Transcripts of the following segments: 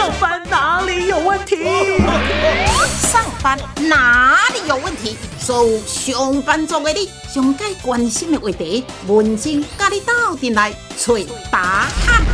上班哪里有问题？上班哪里有问题？所有上班族的你，上该关心的话题，文静跟你斗阵来找答案。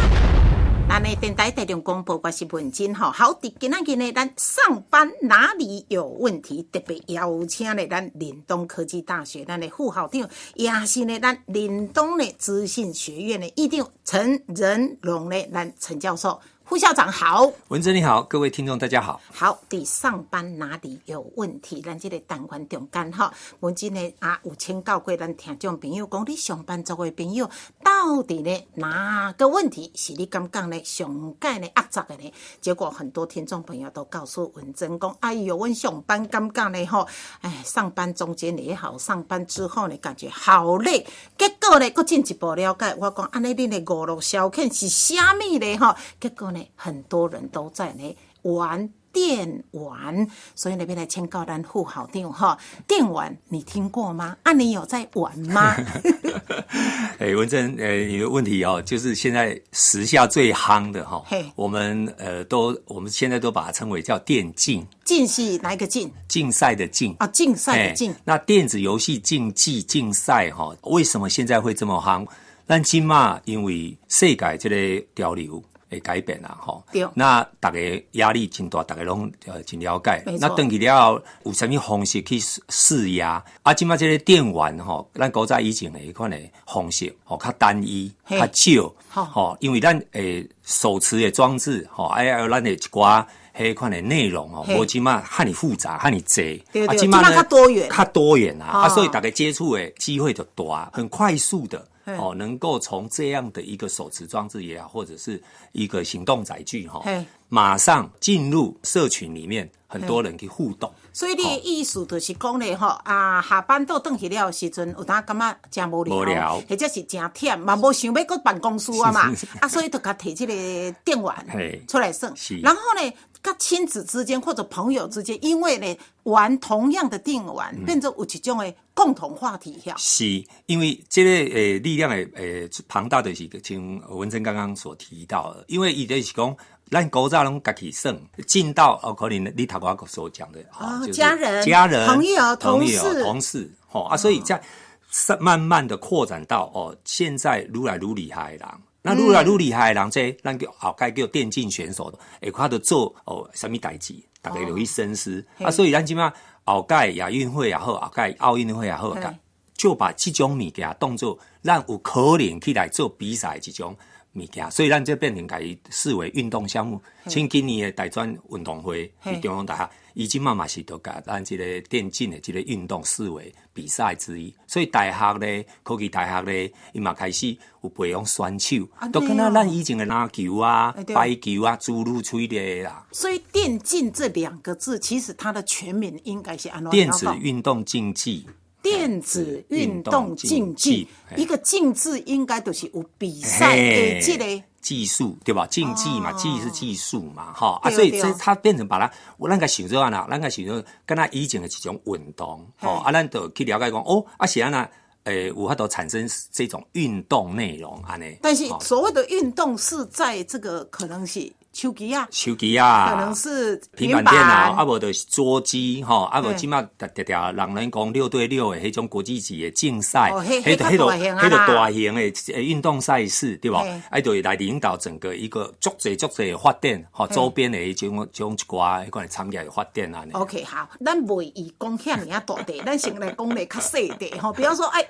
咱的电台大众广播，我是文静吼。好，伫今仔日呢，咱上班哪里有问题？特别邀请了咱岭东科技大学咱的副校长，也是呢咱岭东的资讯学院的院长陈仁荣呢，咱陈教授。副校长好，文珍你好，各位听众大家好。好，你上班哪里有问题？咱这个单元中间哈，文珍呢啊有请教过咱听众朋友，讲你上班作为朋友到底呢哪个问题是你感觉呢上盖呢压榨的呢？结果很多听众朋友都告诉文珍讲，哎呦，阮上班感觉呢吼，哎，上班中间也好，上班之后呢感觉好累。结果呢，搁进一步了解，我讲安尼恁的娱乐消遣是虾米呢？吼，结果。很多人都在呢玩电玩，所以那边来签高单户好电哈。电玩你听过吗？啊，你有在玩吗？哎，文珍，呃，你的问题哦，就是现在时下最夯的哈。我们呃都我们现在都把它称为叫电竞。竞是哪一个竞？竞赛的竞啊，竞赛的竞。那电子游戏竞技竞赛哈，为什么现在会这么夯？但起码因为世界这个潮流。会改变啦，吼。那大家压力真大，大家拢呃真了解。那登去了后有啥物方式去施压？啊，即马这个电玩吼，咱古早以前的迄款的方式，吼较单一，较少，吼。因为咱诶手持的装置，吼，哎呀，咱的一寡迄款的内容哦，无即马汉你复杂，汉你济，啊，即马较多元，较多元啊，啊，所以大家接触的机会就大，很快速的。哦，能够从这样的一个手持装置也好，或者是一个行动载具哈，马上进入社群里面，很多人去互动。所以你的意思就是讲咧吼，啊，下班到回去了时阵，有当感觉真无聊，或者是真忝，嘛无想要搁办公室啊嘛，啊，所以就甲摕这个电玩出来耍。然后呢，甲亲子之间或者朋友之间，因为呢玩同样的电玩，变成有一种的共同话题呀。是，因为这个诶力量诶诶庞大的是像文珍刚刚所提到的，因为伊就是讲。咱古早拢家己算，进到哦，可能你头我所讲的啊，家人、家人、朋友、同事、同事，吼啊，所以在慢慢的扩展到哦，现在愈来愈厉害的人，那愈来愈厉害的人，这咱叫后盖叫电竞选手的，会看到做哦什么代志，大家有一深思啊，所以咱起码后盖亚运会也好，后盖奥运会也好，就把这种物件当做咱有可能去来做比赛这种。物件，所以咱这变成可以视为运动项目。像今年的大专运动会，中央大学已经慢慢是都把咱即个电竞的即个运动视为比赛之一。所以大学咧，科技大学咧，伊嘛开始有培养选手，都跟那咱以前的篮球啊、排球啊诸如此类啦。所以电竞这两个字，其实它的全名应该是安怎？电子运动竞技。电子运动竞技，一个“竞”字应该都是有比赛的这个技术，对吧？竞技嘛，技是技术嘛，哈啊，所以这它变成把它，我那个想做啊，那个想做跟他以前的这种运动，哦，啊，咱都去了解讲，哦，啊，是安那，诶，有法度产生这种运动内容安尼。但是所谓的运动是在这个可能是。手机啊，手机啊，可能是平板电脑，啊无就是桌机，吼，啊无即码特特特，人人讲六对六的迄种国际级的竞赛，迄迄迄种迄种大型的运动赛事，对吧？哎，对来领导整个一个足侪足济的发展，吼，周边的迄种种一寡迄款产业的发展啊。OK，好，咱袂以讲遐尔啊大的，咱先来讲咧较细的，吼，比方说，哎。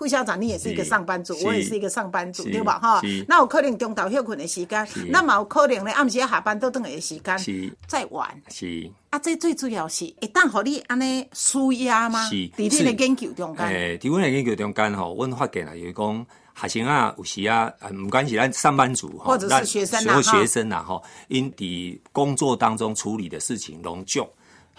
副校长，你也是一个上班族，我也是一个上班族，对吧？哈，那有可能中昼休困的时间，那么有可能咧暗时下班都等下的时间再玩。是啊，这最主要是一旦和你安尼舒压吗？是。伫你的研究中间，诶，伫阮的研究中间吼，阮发现啊，就是讲学生啊，有时啊，唔管是咱上班族或者是学生啊，学生啊，哈，因伫工作当中处理的事情拢足。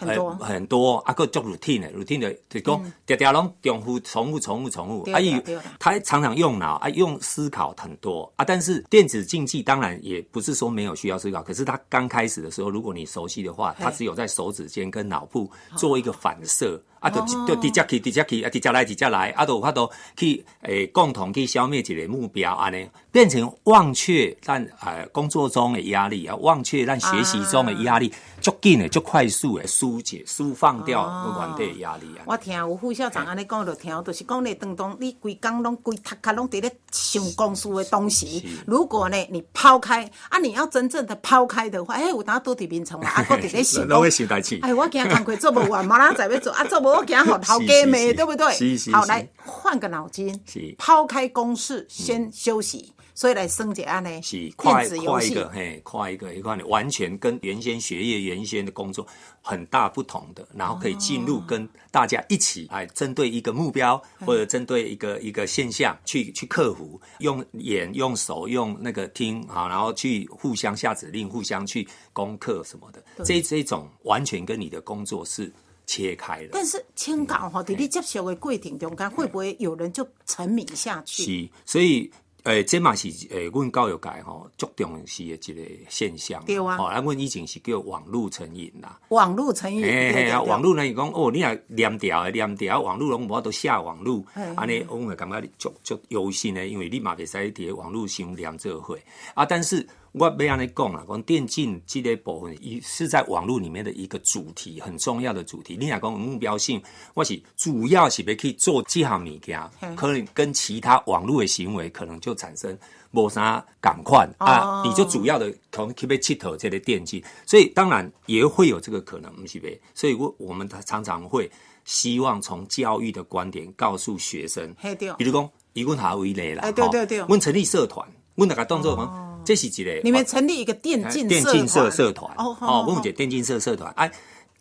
很多。很多，啊个足 routine 的 routine 的，就讲条条拢重复、重复、重复、重复，啊伊他常常用脑啊，用思考很多。啊。但是电子竞技当然也不是说没有需要思考，可是他刚开始的时候，如果你熟悉的话，他只有在手指间跟脑部做一个反射。啊，就就直接去，直接去，啊，直接来，直接来，啊，都有法度去诶，共同去消灭一个目标，安尼变成忘却咱呃工作中的压力啊，忘却咱学习中的压力，足紧的，足快速的疏解、释放掉原地的压力啊。我听有副校长安尼讲，就听，就是讲咧，当当你规工拢规头壳拢伫咧想公司的东西。如果呢，你抛开啊，你要真正的抛开的话，哎，有当拄伫面床，啊，搁伫咧想拢会想代志。哎，我今工课做不完，明仔载要做啊，做无我讲好头给没，对不对？好，是来换个脑筋。是，抛开公式，先休息。所以来升级安呢，是电快子游戏。快一个，嘿，快一个，一个完全跟原先学业、原先的工作很大不同的，然后可以进入跟大家一起来针对一个目标或者针对一个一个现象去去克服，用眼、用手、用那个听啊，然后去互相下指令、互相去攻克什么的，这这种完全跟你的工作是切开了。但是请教吼，伫你接受的过程中间，会不会有人就沉迷下去？是，所以。诶，这嘛是诶，阮教育界吼足重视的一个现象。对啊吼，咱阮以前是叫网络成瘾啦。网络成瘾，嘿嘿啊，网络呢，伊讲哦，你若念掉的念掉，网络拢无法度下网络嘿，安尼我会感觉足足忧心诶，因为你嘛袂使伫咧网络上念做伙啊。但是我要安尼讲啦，讲电竞这个部分，一是在网络里面的一个主题，很重要的主题。你若讲有目标性，我是主要是要去做这项物件，可能跟其他网络的行为可能就产生无啥感快啊，哦你就主要的可能去被佚佗这类电竞，所以当然也会有这个可能，不是呗？所以我我们常常会希望从教育的观点告诉学生，比如讲以阮下为例啦，哎对对对。吼阮成立社团，阮大家当作讲，这是一个你们成立一个电竞哎电竞社社社团。哦，哦，我们讲电竞社社团，哎。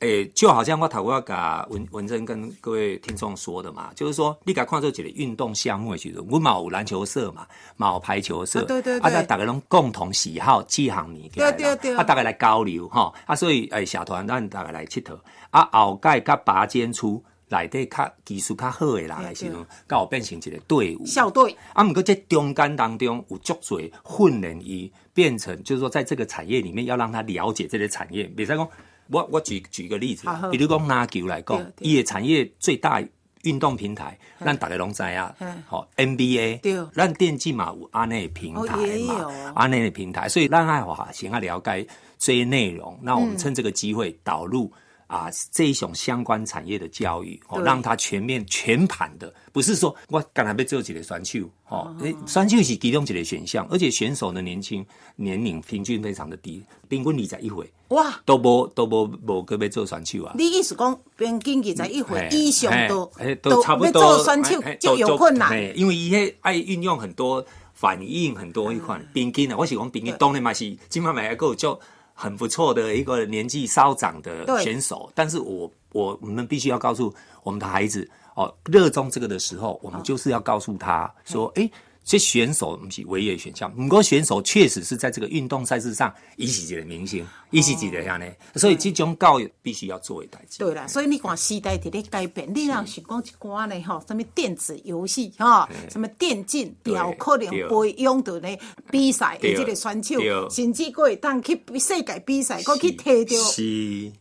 诶，就好像我头我甲文文珍跟各位听众说的嘛，就是说，你甲看做一个运动项目的时候，我嘛有篮球社嘛，嘛有排球社，啊对对对。啊，大家拢共同喜好这项物件啦，对对对。啊，大家来交流吼，啊，所以诶，社团咱大家来佚佗，啊，后盖甲拔尖出内底较技术较好的人的时阵，甲有变成一个队伍，校队，啊，毋过这中间当中有足侪训练伊变成，就是说在这个产业里面要让他了解这个产业。比如讲，我我举举个例子好好，比如讲篮球来讲伊的产业最大运动平台，咱大家拢知啊嗯，好 NBA，对。咱电竞嘛有安内的平台嘛，安内的平台，所以咱爱华先要了解这些内容，那我们趁这个机会导入。啊，这一种相关产业的教育，哦，让它全面全盘的，不是说我刚才被做几个选手，哦，诶、选手是其中几个选项，而且选手的年轻年龄平均非常的低，平均二十一岁，哇！都无都无无个要做选手啊。你意思讲，平均二十一岁嘿以上都嘿都差不多做选手就有困难。因为伊迄爱运用很多反应，很多一款平均啊，我是讲平均，当然嘛是今麦买个就很不错的一个年纪稍长的选手，但是我我我们必须要告诉我们的孩子哦，热衷这个的时候，我们就是要告诉他说，诶、这选手不是唯一的选项，不过选手确实是在这个运动赛事上，一个明星，伊是一个样呢，所以即种教育必须要做的代志。对啦，所以你看时代伫咧改变，你若是讲一寡咧吼，什么电子游戏吼，什么电竞，对有可能对培养到呢比赛的对这个选手，甚至佫会当去世界比赛，佫去摕到是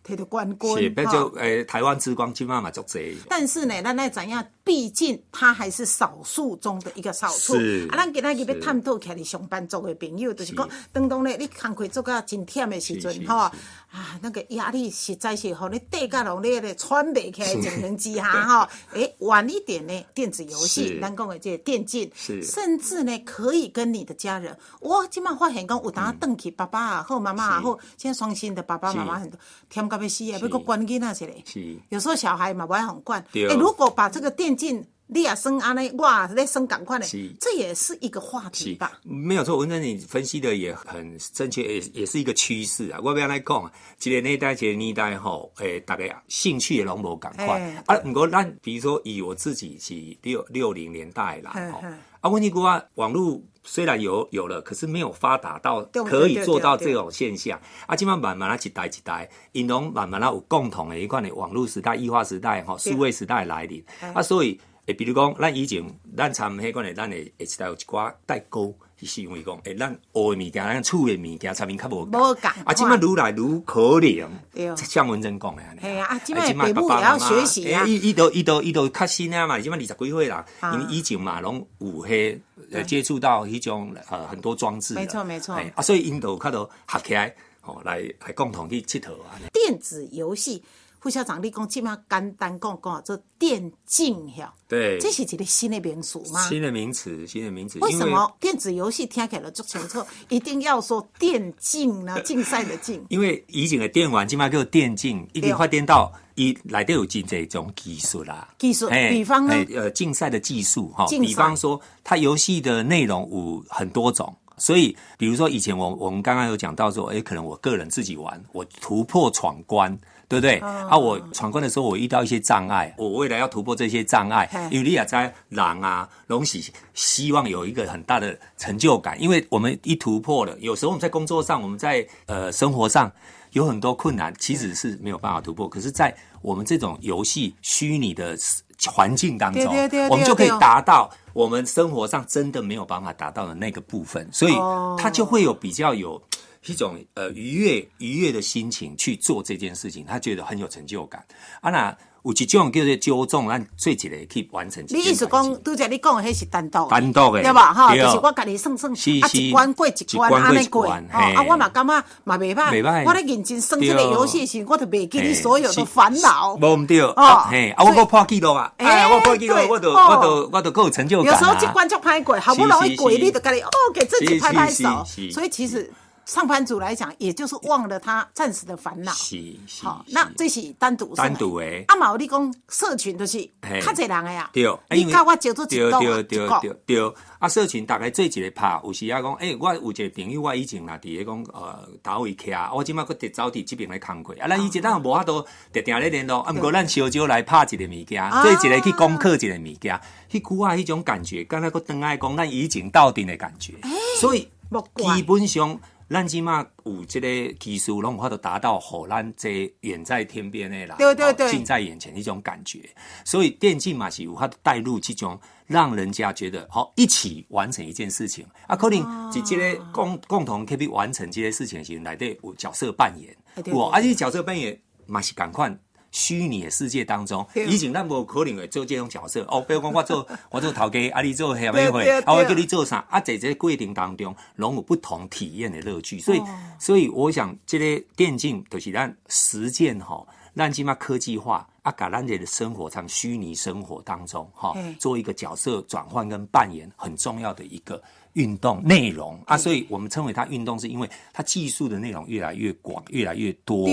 摕到冠是，军那就吼。诶、台湾之光今晚嘛足济。但是呢，咱来怎样？毕竟他还是少数中的一个少数。啊，咱今仔日要探讨起来上班族的朋友，就是讲，当当咧你工课做到真忝的时阵吼，啊，那个压力实在是吼你底甲拢咧咧喘袂起来的情形之下吼，诶，晚一点呢，电子游戏，是。咱讲的这个电竞，甚至呢可以跟你的家人，我今麦发现讲有当邓去，爸爸也好，妈妈也好，现在双薪的爸爸妈妈很多，忝到要死啊，要搁管囡仔一个。是有时候小孩嘛不爱很惯。对。哎，如果把这个电竞你也生安尼，哇，在生赶快的，这也是一个话题吧？没有错，文珍你分析的也很正确，也也是一个趋势啊。我要来讲啊，一个年代一个年代吼，诶、大家兴趣也拢无共款嘿啊。不过咱比如说以我自己是六六零年代啦，吼啊，阮迄个啊网络虽然有有了，可是没有发达到可以做到这种现象。啊，今晚慢慢啊一代一代，因拢慢慢啊有共同的一款的网络时代、异化时代、哈数位时代来临。哎啊，所以诶，比如讲，咱以前咱参迄款的，咱的会时代有一寡代沟。是因为讲，诶，咱学诶物件，咱厝诶物件，产品较无无共共啊，即摆愈来愈可怜对。像文珍讲诶安尼。嘿啊啊现在哎父母也要学习啊伊伊都伊都伊都较新啊嘛，即摆二十几岁啦，啊因为以前嘛拢有迄呃接触到迄种呃很多装置的。没错没错嘿啊，所以因都有较多合起来，吼来来共同去佚佗啊。电子游戏，副校长，你讲即马简单讲讲做电竞呀，对，这是一个新的名词吗？新的名词，新的名词。为什么电子游戏听起来就清楚，一定要说电竞呢？竞赛的竞，因为以前的电玩，即摆叫电竞，已经发展到伊内底有真这种技术啦。技术嘿比方呢嘿呃，竞赛的技术哈，比方说，它游戏的内容有很多种。所以，比如说以前我我们刚刚有讲到说，诶，可能我个人自己玩，我突破闯关，对不对？哦啊，我闯关的时候，我遇到一些障碍，我为了要突破这些障碍嘿，因为你也在狼啊，拢是希望有一个很大的成就感，因为我们一突破了，有时候我们在工作上，我们在呃生活上有很多困难，其实是没有办法突破。可是，在我们这种游戏虚拟的环境当中，对对对对我们就可以对达到我们生活上真的没有办法达到的那个部分，所以哦它就会有比较有一种呃愉悦愉悦的心情去做这件事情，他觉得很有成就感。啊，那有一种叫做纠正，咱做一个去完成。你意思讲，拄则你讲的迄是单独，单独的对吧？哈，就是我家己算算，啊，是是一关过一关，安尼过，哦，啊，我嘛感觉嘛袂歹，袂歹。我咧认真算这个游戏时，我都袂记你所有的烦恼。无毋对，哦。啊嘿，啊，我所以够破纪录啊，哎哎，我破纪录，我都哦。我都我都够有成就感啊。有时候一关就拍过，好不容易过，你就家己哦，给自己拍拍手。所以其实上班族来讲，也就是忘了他暂时的烦恼。是是，好，那这是单独单独的。啊，嘛有你讲社群就是嘿。较侪人的呀。对，啊你因为甲我招做一对对对对对，啊，社群大概做一个拍，有时啊讲，诶、我有一个朋友，我以前啦，伫咧讲呃倒位徛，我即摆佫直走伫即边咧工课，啊，咱以前咱无法度直定咧联络，啊，毋过咱小少来拍一个物件，做一个去攻克一个物件，迄句啊，迄种感觉，敢若佫当爱讲咱以前斗阵的感觉，所以基本上。咱即马有即个技术，拢有法度达到，互咱这远在天边的啦，对对近在眼前的一种感觉。所以电竞嘛是有法度带入即种让人家觉得好、一起完成一件事情啊，可能是即个共共同可以完成这些事情的时候，内底有角色扮演哎对，对我而且角色扮演嘛是赶快。虚拟的世界当中，对以前咱无可能会做这种角色哦。比如讲，我做 我做头家，啊，你做协会会，啊，我对叫你做啥？啊，在这个过程当中，拢有不同体验的乐趣。所以，哦所以我想，这个电竞就是咱实践吼，咱起码科技化啊，把咱的生活上虚拟生活当中哈嘿，做一个角色转换跟扮演很重要的一个运动内容啊。所以我们称为它运动，是因为它技术的内容越来越广，越来越多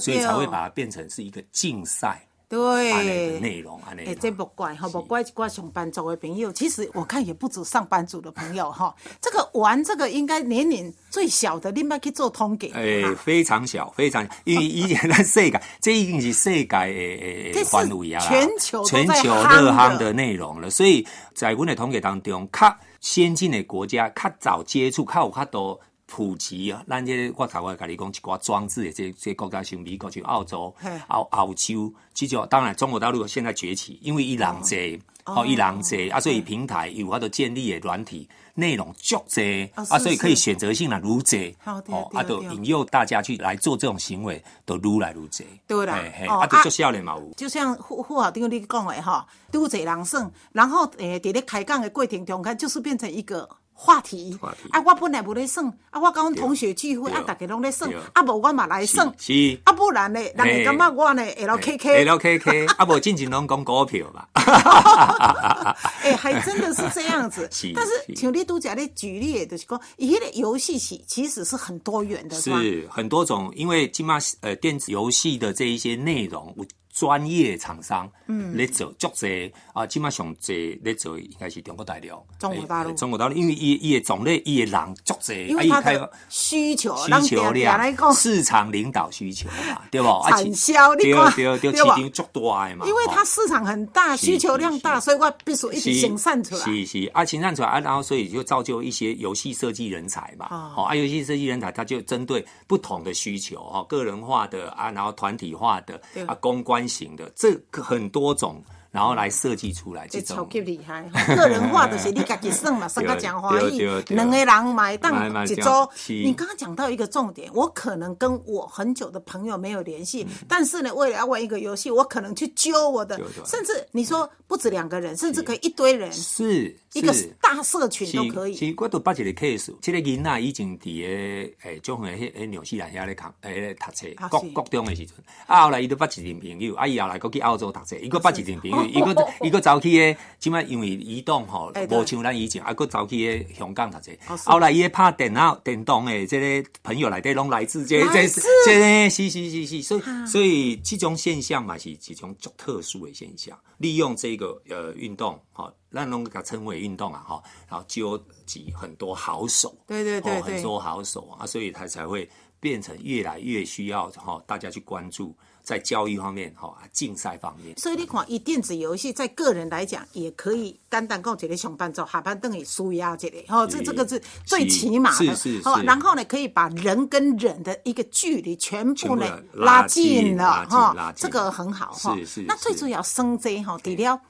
所以才会把它变成是一个竞赛。对，内容，安尼哎，这不怪哈，不怪一寡上班族的朋友，其实我看也不止上班族的朋友哈。这个玩这个应该年龄最小的，你们去做通给。诶、哈非常小，非常，因为以前在世界，这已经是世界的诶这是范围啊，全球全球热夯的内容了。所以在阮的统计当中，较先进的国家，较早接触，较有较多。普及啊，咱这个我头我甲你讲一寡装置的这这国家，像美国、像澳洲嘿、澳澳洲，这种当然中国大陆现在崛起，因为伊人济，哦，伊人济啊，所以平台有法度建立的软体内容足济哦啊，所以可以选择性的愈济好啊，对对就引诱大家去来做这种行为，都愈来愈济。对啦啊，就啊做少年嘛有。就像副副校长你讲的哈，都侪人算，然后诶，伫咧开讲的过程中，间就是变成一个。话题，啊，我本来无咧算，啊，我跟阮同学聚会，啊，大家拢咧算对，啊，无我嘛来算，是啊，不然咧，人会感觉我呢会 L K K，L K K，啊，无进前拢讲股票嘛。哎，还真的是这样子。是。但是是。像你拄则咧举例的，就是讲，伊迄个游戏是其实是很多元的，是很多种，因为今嘛呃电子游戏的这一些内容，有专业厂商，嗯，咧做足济啊，起码上济咧做应该是中国大陆，中国大陆。诶中国大陆，因为伊伊的种类，伊的人足济，因为开发的需求，需求量，讲，市场领导需求嘛，对不？啊产销你对看对对，市场足大的嘛，因为它市场很大，需求量大，所以我必须一直是生产出来。是是。啊，生产出来啊，然后所以就造就一些游戏设计人才嘛。哦。哦啊，游戏设计人才他就针对不同的需求哦，个人化的啊，然后团体化的啊，公关型的，这个很多种，然后来设计出来这种超种。级厉害，吼 个人化就是你家己算嘛，算个讲欢喜对对，对两个人买买当一周。你刚刚讲到一个重点，我可能跟我很久的朋友没有联系，但是呢，为了要玩一个游戏，我可能去揪我的，甚至你说不止两个人，甚至可以一堆人，是一个大社群都可以。我都捌一个 case，这个囡仔以前伫诶诶，种诶迄迄纽西兰遐咧读诶读册国国中诶时阵，啊后来伊都捌一阵朋友，啊伊后来佫去澳洲读册，伊佫捌一阵朋友，伊个伊个走去诶，即摆因为移动吼哎，对。无像咱以前，啊佫走去诶香港读册哦，是。后来伊咧拍电脑电动诶，这个朋友内底拢来自这这这个是是是是，所以所以这种现象嘛是一种足特殊的现象，利用这个呃运动，哈、咱拢给它称为运动啊，哈、然后纠集很多好手，对对对哦、很多好手啊，所以他才会变成越来越需要哈、大家去关注在教育方面哈、竞赛方面。所以你看，以电子游戏在个人来讲，也可以单单讲一个上班族，下班等于舒压这里，哈，这这个是最起码的，是是是哦然后呢，可以把人跟人的一个距离全部呢拉近了，哈这个很好哈是是。那最主要生这哈，除了。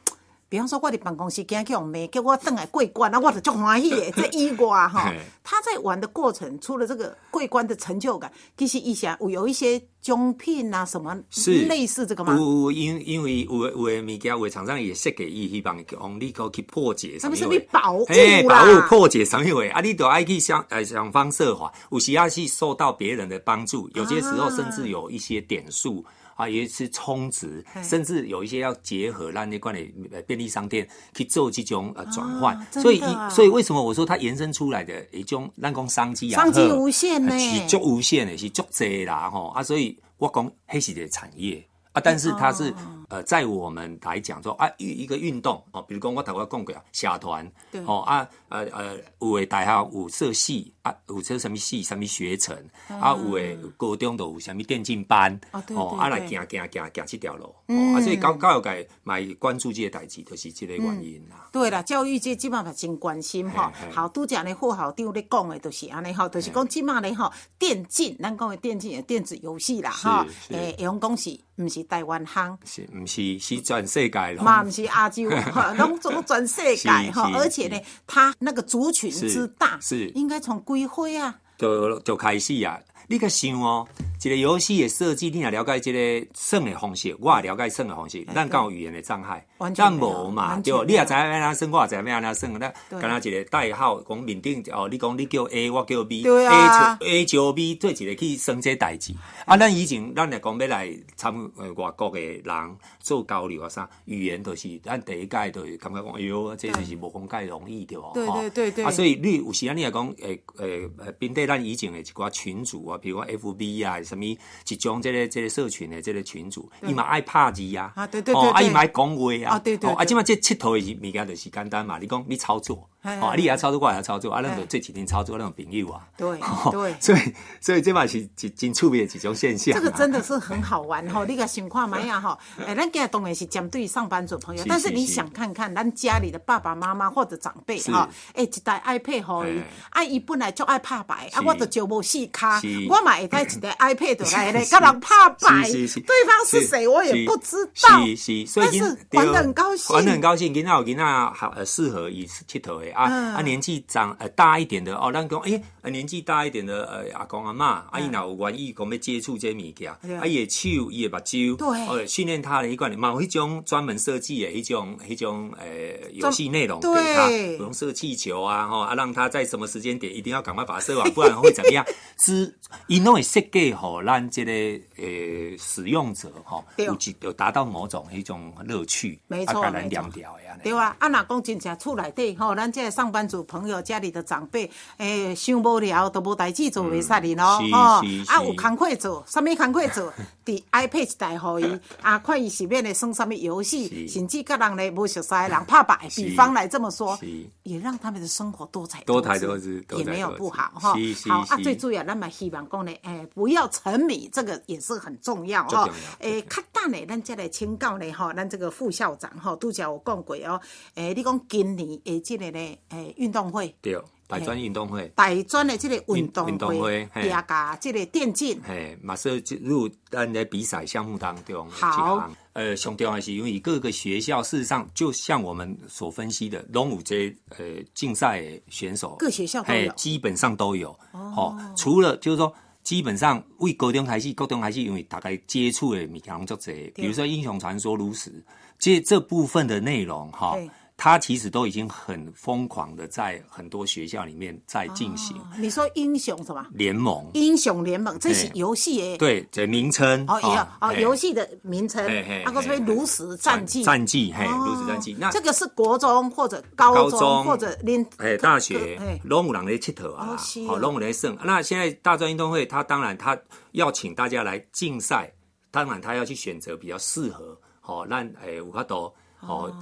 比方说，我伫办公室今日去用骂，叫我等来桂冠，那，我就足欢喜的。这以外哈嘿，他在玩的过程，除了这个桂冠的成就感，其实一些有有一些奖品啊，什么是类似这个吗？有有因因为有的有的物件，有的厂商也设计伊希望用你个去破解什么什么么保护嘿，啦保护破解什么话啊？你都爱去想呃想方设法，有时要去受到别人的帮助，有些时候甚至有一些点数。啊，也是充值，甚至有一些要结合让那关的呃便利商店去做这种呃转换，所以啊所以为什么我说它延伸出来的一种让讲商机啊，商机无限呢。是足无限的，是足济啦吼。啊，所以我讲黑是的产业。啊，但是它是、哦呃，在我们来讲说啊，一一个运动哦，比如讲我头我讲过啊，社团对哦啊呃呃，有的大学有社系啊，有设什么系什么学程啊，有的高中都有什么电竞班哦对哦，对啊来对行行行行这条路哦啊，所以教教育界嘛关注这个代志，就是这个原因啦。对啦，教育界即马嘛真关心吼嘿。嘿好，拄则呢副校长咧讲的，就是安尼吼，就是讲即马咧吼，电竞，咱讲的电竞的电子游戏啦，是吼，是诶，会用讲是毋是台湾行？是毋是是全世界咯？嘛，毋是亚洲，哈拢总全世界哈，而且呢，它那个族群之大，是应该从归灰啊，就就开始啊！你个想哦，一个游戏的设计，你若了解这个算的方式，我也了解算的方式，咱敢有语言的障碍哎完，全咱无嘛，对吧？你也知影要安怎算，我也知影要安怎算，咱对敢若一个代号，讲面顶哦，你讲你叫 A，我叫 B，对啊 A 就 A 就 B，做一个去算这代志。啊，咱以前咱来讲要来参呃外国的人做交流啊啥，语言都是咱第一届就是感觉讲，哎哟，这就是无讲介容易对吧？对对对对啊，所以你有时啊，你也讲，诶诶诶，面对咱以前的一寡群主啊，比如讲 FB 啊，什么一种这个这个社群的这个群主，伊嘛爱拍字啊，啊对对对对伊嘛爱讲话啊，啊对对哦啊，对。即嘛这佚佗的物件就是简单嘛，你讲你操作，哦，你也要操作，我也要操作，啊，咱嘿就做几天操作那种朋友啊，对哦对。所以所以这嘛是一真趣味的一种现象啊，这个真的是很好玩吼，你个想看买呀吼，哎，咱今日当然是针对上班族朋友，但是你想看看咱家里的爸爸妈妈或者长辈哈，哎，一台 iPad 互伊哎，啊，伊本来就爱拍牌，啊，我都就无四卡，我嘛会带一台 iPad 就来咧，跟人拍牌，是是是。对方是谁我也不知道，是是，但是玩得很高兴。玩得很高兴。囡仔有囡仔好呃适合伊佚佗的啊、嗯。啊，年纪长呃大一点的哦，咱讲诶、呃年纪大一点的呃阿公阿嬷，啊伊若有愿意讲要接触这些物件，对。啊伊的手伊的目睭，对。哦训练他的一款嘛有迄种专门设计的迄种迄种呃游戏内容给对。他，比如射气球啊，吼啊让他在什么时间点一定要赶快把它射完，不然会怎么样？之因为设计吼，咱这个呃使用者吼，对。有有达到某种一种乐趣，没错啊，给咱没错。亮掉的安尼。对啊，啊，若讲真正厝内底吼，咱这这上班族朋友、家里的长辈，诶，想无聊都无代志做袂使哩咯，是哦，啊，有工课做，啥物工课做？伫 iPad 一台互伊，啊，看伊是免咧耍啥物游戏，甚至甲人咧无熟悉的人拍牌。比方来这么说，也让他们的生活多彩多彩姿多姿多也没有不好哈好啊，最主要咱嘛希望讲咧，诶，不要沉迷，这个也是很重要哈。诶，较等咧，咱再来请教咧吼，咱这个副校长吼，拄则有讲过哦。诶，你讲今年诶，即个咧，诶，运动会。对，大专运动会，大专的这个运动运动会也甲这个电竞，嘿，马上进入咱的比赛项目当中。好呃，上重要是因为各个学校事实上就像我们所分析的，拢有这呃竞赛选手，各学校都有基本上都有。哦，除了就是说。基本上为高中还是，高中还是因为大概接触的物件拢足侪，比如说英雄传说、炉石，这这部分的内容哈对，它其实都已经很疯狂的在很多学校里面在进行哦你说英雄什么？联盟。英雄联盟，这是嘿游戏诶。对，这名称哦，也有哦，游戏的名称嘿嘿，那个是嘿炉石战记。战绩，嘿，哦如此战绩。那这个是国中或者高中或者连哎，大学哎拢有人来佚佗啊好，哦拢有咧胜。那现在大专运动会，他当然他要请大家来竞赛，当然他要去选择比较适合，好，让诶有法度。哦，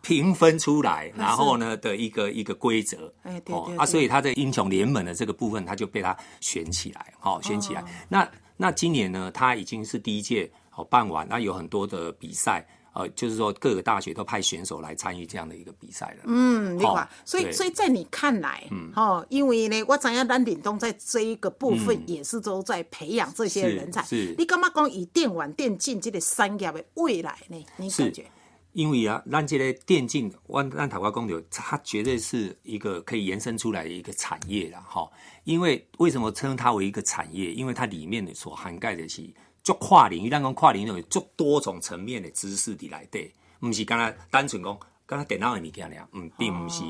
评分出来，然后呢的一个一个规则，哎对对对哦啊，所以他在英雄联盟的这个部分，他就被他选起来，好、选起来。那那今年呢，他已经是第一届哦办完，那有很多的比赛，呃，就是说各个大学都派选手来参与这样的一个比赛了。嗯，你看好，所以所以在你看来，嗯，哦，因为呢，我怎样咱岭东在这一个部分也是都在培养这些人才。是你干嘛讲以电玩电竞这个产业的未来呢？你感觉？因为啊，咱这个电竞，我咱台湾公牛，它绝对是一个可以延伸出来的一个产业啦，哈。因为为什么称它为一个产业？因为它里面的所涵盖的是足跨领域，咱讲跨领域有足多种层面的知识伫内底，不是刚才单纯讲，刚才电脑的物件俩，嗯，并不是。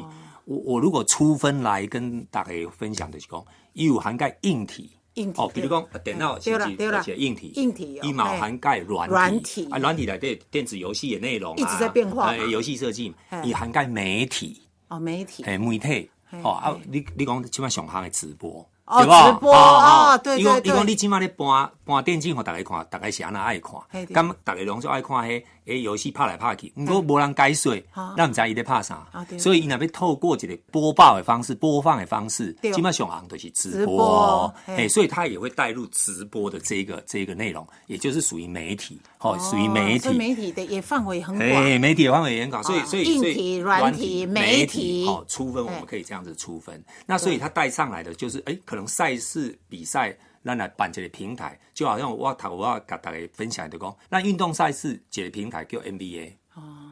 我我如果粗分来跟大家分享的是讲，它有涵盖硬体。硬体哦，比如讲呃电脑对啦是对啦是硬体，硬体哦伊嘛有嘿。涵盖软软体。啊，软体来对电子游戏的内容啊，一直在变化游戏设计嘿。也涵盖媒体，哦，媒体。诶，媒体，嘿哦啊嘿，你你讲即摆上行的直播，哦对吧？直播哦对对对。伊讲你即摆咧搬搬电竞，互大家看，大家是安那爱看。咁大家拢就爱看迄迄游戏拍来拍去，毋过无人解说，咱毋知伊咧拍啥所以伊若要透过一个播报的方式、播放的方式，对。即摆上行就是直直播播，嘿嘿，所以它也会带入直播的这个这个内容，也就是属于媒体，哦，属于媒体，媒体的也范围很广。哎，媒体的范围很广，所以啊所以硬体软体媒媒体好粗分，我们可以这样子粗分。那所以它带上来的就是，哎，可能赛事比赛。咱来办一个平台，就好像我头我甲大家分享的讲，那运动赛事一个平台叫 NBA，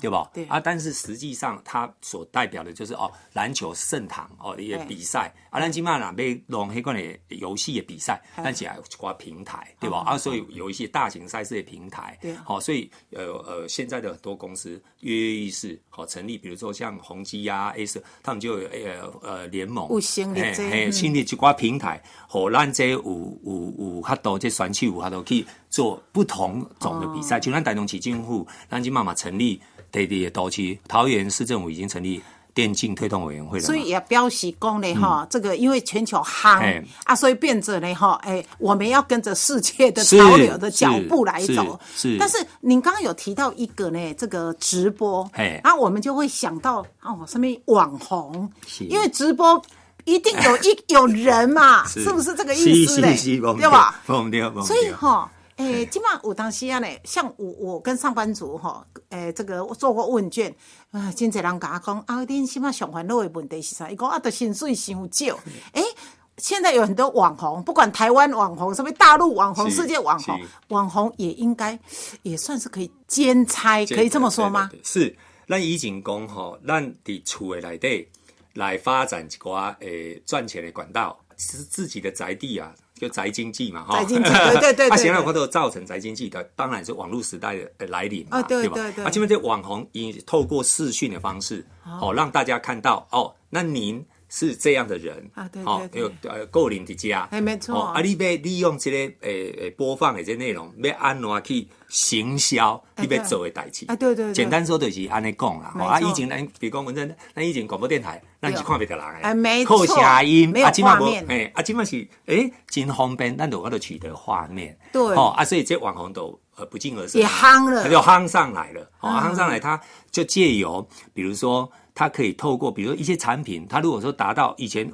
对吧？对。啊，但是实际上它所代表的就是哦，篮球盛堂哦一个比赛，啊，咱今嘛若要弄迄款的游戏的比赛，咱是要有一寡平台，对吧？啊，所以有一些大型赛事的平台，对。好、所以呃呃，现在的很多公司跃跃欲试，好、成立，比如说像宏基呀、A 社，他们就有呃呃联盟，有成立这嘿嘿嗯。成立一寡平台，好咱这有有有法度，这选手有法度去做不同种的比哦。赛，就咱台中市政府，咱今嘛嘛成立地地的都区，桃园市政府已经成立电竞推动委员会了，所以也表示讲呢，哈、这个因为全球夯啊，所以变着呢，哈，哎，我们要跟着世界的潮流的脚步来走。是但是您刚刚有提到一个呢，这个直播，嘿啊，我们就会想到哦，什么网红，因为直播。一定有一有人嘛，是不是这个意思呢？对吧？所以哈，诶，基本上有当时啊呢，像我我跟上班族哈，诶，这个我做过问卷，啊，真侪人甲我讲，啊，恁起码上烦恼的问题是啥？伊讲啊，的薪水伤少，诶。现在有很多网红，不管台湾网红、什么大陆网红、世界网红，网红也应该也算是可以兼差，可以这么说吗？是，咱以前讲吼，咱伫厝的内底来发展一寡诶赚钱的管道，是自己的宅地啊，就宅经济嘛，哈。宅经济对对对 对啊，现在对我都造成宅经济的，当然是网络时代的呃来临嘛，啊对吧？对对啊，这边这网红以透过视讯的方式，哦，让大家看到哦，那您。是这样的人。啊对哦对对。有呃个人的家，哎没错。哦啊，你要利用这个诶诶播放的这内容，要安怎去行销你对。要做的代志？啊对对对。简单说就是安尼讲啦。啊，错。以前咱比如讲文珍，咱以前广播电台，咱是看不到人诶，哎没靠错声音，没有啊，今嘛无画面。诶，啊，今嘛是诶，真方便，咱就我都取得画面，对。哦啊，所以这网红都呃不胫而升，也夯了他就夯上来了，哦，嗯夯上来，他就借由比如说。他可以透过，比如说一些产品，他如果说达到以前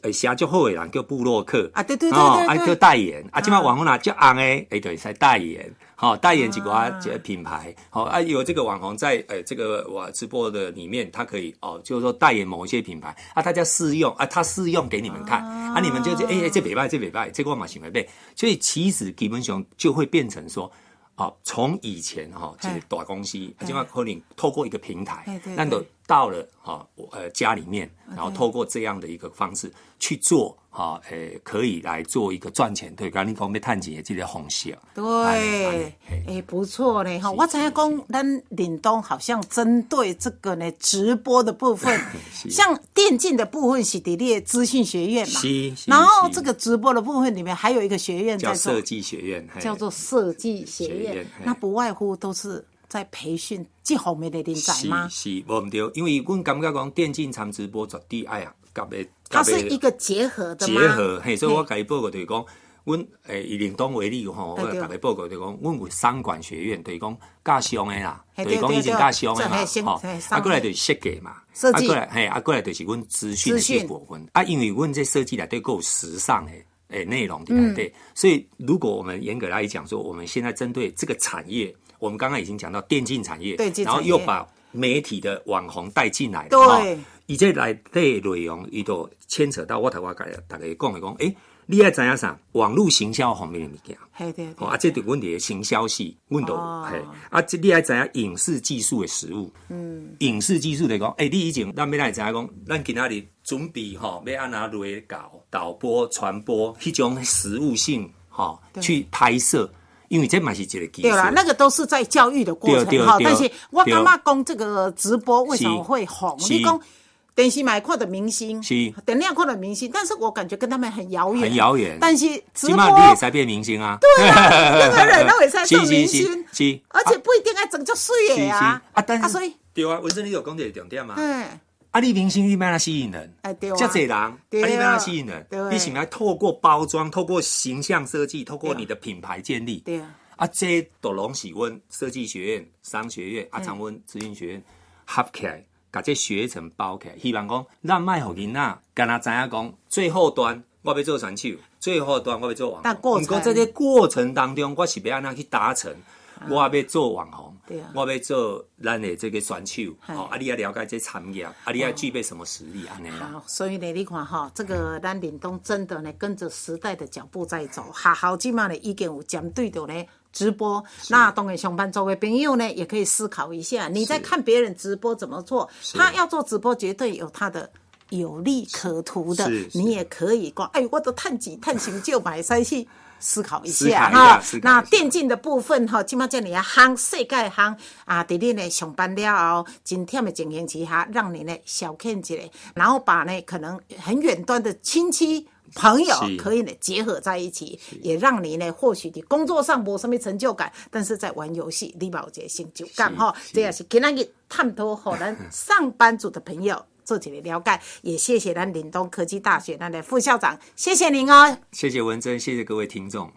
呃霞就后尾人叫布洛克啊对对对哦对对啊叫代言啊，今嘛网红啦叫昂诶，诶对，才代言，好、代言几个啊这个品牌，好啊有这个网红在呃这个我直播的里面，他可以哦，就是说代言某一些品牌啊，大家试用啊，他试用给你们看啊。你们就哎、欸、这北拜这北拜，这个我嘛喜欢背，所以其实基本上就会变成说。哦，从以前哈，这个大公司，今晚可能透过一个平台对对，那都到了哈，呃家里面，然后透过这样的一个方式去做哈，诶，可以来做一个赚钱，对，刚刚你讲要探钱的这个方式，对，哎，不错嘞哈！我知影讲，咱岭东好像针对这个呢直播的部分，像电竞的部分是伫列资讯学院嘛，然后是这个直播的部分里面还有一个学院在做叫设，计学院，叫做设计学院。那不外乎都是在培训这方面的人才吗？是是，无毋对，因为阮感觉讲电竞参直播绝对哎呀，甲的它是一个结合的吗？结合，嘿，所以我嘿甲伊报告就是讲，阮诶以岭东为例吼，我甲伊报告就是讲，阮有商管学院，就是讲教商的啦，嘿就是讲以前对对对教商的嘛这嘿先，吼，啊，过来就是设计嘛，设计啊，过来嘿，啊，过来就是阮资讯的资讯这部分，啊，因为阮这设计内底够时尚诶。诶，内容对不对？所以，如果我们严格来讲说，我们现在针对这个产业，我们刚刚已经讲到电竞产业，然后又把媒体的网红带进来了，对。吼伊这来对内容，伊都牵扯到我头我甲大家讲的讲，诶、你爱知影啥？网络行销方面的物件。嘿对对。哦，啊，这对阮的行销系，阮都哦。嘿，啊，这你爱知影影视技术的实物，嗯，影视技术来讲，诶、你以前咱要来知影讲，咱今仔日准备吼，要安怎来搞导播、传播，迄种实务性吼、去拍摄，因为这嘛是一个技术。对啦，那个都是在教育的过程哈。对对对但是我对感觉讲这个直播为什么会红？你讲电视买看的明星，是电视看的明星，但是我感觉跟他们很遥远，很遥远但是直播码你也在变明星啊，对啊任何 人都会在做明星，是是，而且不一定爱整就水是是的啊。啊，但是所以，对啊，文生你有讲这个重点嘛？哎，啊，你明星你要哪吸引人？哎对啊这侪人，啊，你要哪吸引人？你是不是透过包装、透过形象设计、透过你的品牌建立？对啊，啊，这都拢是阮设计学院、商学院、啊，长温资讯学院合起来，把这学程包起来，希望讲咱卖互囡仔，敢若知影讲最后端我要做选手，最后端我要做网红。但过程不过在这个过程当中，我是要安怎去达成？我要做网红，对啊我要做咱的这个选手，嗨哦，啊，你要了解这产业，啊，你要具备什么实力，安尼啦。好，所以呢，你看哈，这个咱林东真的呢，跟着时代的脚步在走。学校即嘛呢，已经有针对的呢直播。那当然，上班族的朋友呢，也可以思考一下，你在看别人直播怎么做，他要做直播，绝对有他的。有利可图的你也可以讲，哎，我都探几探寻就买三去思考一下下哈那电竞的部分哈，今麦这里啊，夯世界行啊，伫你呢上班了后，真忝的情形之下，让你呢小看起来，然后把呢可能很远端的亲戚。朋友可以呢结合在一起，也让你呢或许你工作上无什么成就感，但是在玩游戏你嘛有一个成就感哈。这也是今仔日探讨互咱上班族的朋友做一个了解，也谢谢咱岭东科技大学咱的副校长，谢谢您哦。谢谢文珍，谢谢各位听众。